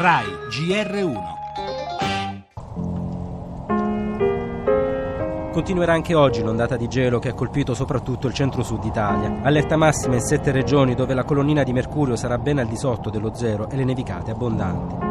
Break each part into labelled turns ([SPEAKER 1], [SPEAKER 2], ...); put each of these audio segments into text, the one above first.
[SPEAKER 1] RAI GR1
[SPEAKER 2] Continuerà anche oggi l'ondata di gelo che ha colpito soprattutto il centro-sud Italia. Allerta massima in sette regioni dove la colonnina di mercurio sarà ben al di sotto dello zero e le nevicate abbondanti.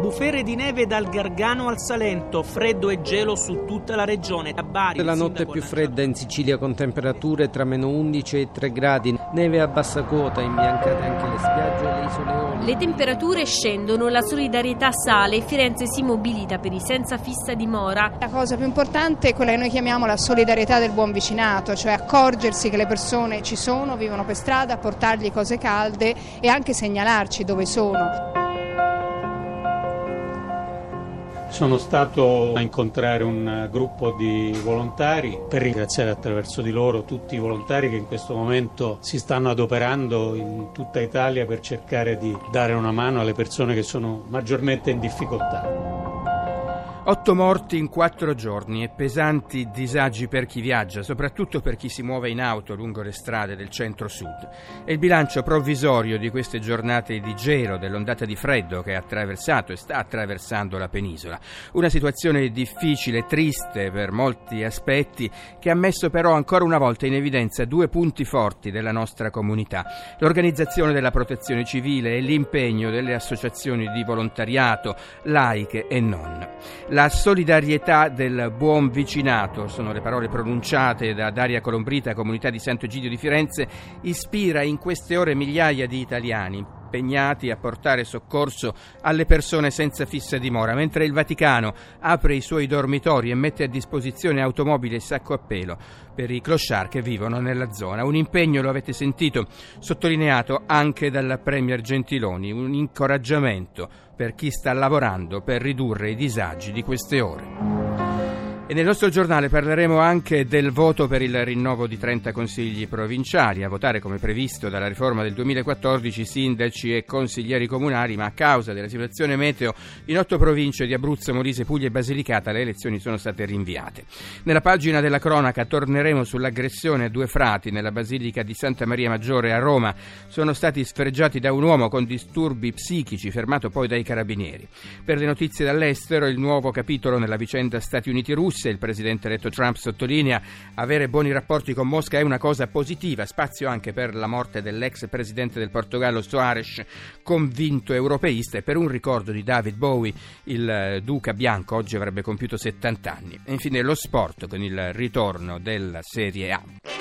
[SPEAKER 3] Bufere di neve dal Gargano al Salento, freddo e gelo su tutta la regione. A Bari,
[SPEAKER 4] la notte più fredda in Sicilia con temperature tra meno 11 e 3 gradi, neve a bassa quota, imbiancate anche le spiagge e le isole Eolie.
[SPEAKER 5] Le temperature scendono, la solidarietà sale, Firenze si mobilita per i senza fissa dimora.
[SPEAKER 6] La cosa più importante è quella che noi chiamiamo la solidarietà del buon vicinato, cioè accorgersi che le persone ci sono, vivono per strada, portargli cose calde e anche segnalarci dove sono.
[SPEAKER 7] Sono stato a incontrare un gruppo di volontari per ringraziare attraverso di loro tutti i volontari che in questo momento si stanno adoperando in tutta Italia per cercare di dare una mano alle persone che sono maggiormente in difficoltà.
[SPEAKER 8] Otto morti in quattro giorni e pesanti disagi per chi viaggia, soprattutto per chi si muove in auto lungo le strade del centro-sud. È il bilancio provvisorio di queste giornate di gelo, dell'ondata di freddo che ha attraversato e sta attraversando la penisola. Una situazione difficile, triste per molti aspetti, che ha messo però ancora una volta in evidenza due punti forti della nostra comunità. L'organizzazione della protezione civile e l'impegno delle associazioni di volontariato, laiche e non. La solidarietà del buon vicinato, sono le parole pronunciate da Daria Colombrita, comunità di Sant'Egidio di Firenze, ispira in queste ore migliaia di italiani impegnati a portare soccorso alle persone senza fissa dimora, mentre il Vaticano apre i suoi dormitori e mette a disposizione automobili e sacco a pelo per i clochard che vivono nella zona. Un impegno, lo avete sentito, sottolineato anche dal Premier Gentiloni, un incoraggiamento per chi sta lavorando per ridurre i disagi di queste ore. E nel nostro giornale parleremo anche del voto per il rinnovo di 30 consigli provinciali, a votare come previsto dalla riforma del 2014 sindaci e consiglieri comunali, ma a causa della situazione meteo in otto province di Abruzzo, Molise, Puglia e Basilicata le elezioni sono state rinviate. Nella pagina della cronaca torneremo sull'aggressione a due frati nella Basilica di Santa Maria Maggiore a Roma. Sono stati sfregiati da un uomo con disturbi psichici, fermato poi dai carabinieri. Per le notizie dall'estero, il nuovo capitolo nella vicenda Stati Uniti-Russia il presidente eletto Trump sottolinea avere buoni rapporti con Mosca è una cosa positiva, spazio anche per la morte dell'ex presidente del Portogallo Soares, convinto europeista e per un ricordo di David Bowie, il eh, duca bianco oggi avrebbe compiuto 70 anni. E infine lo sport con il ritorno della Serie A.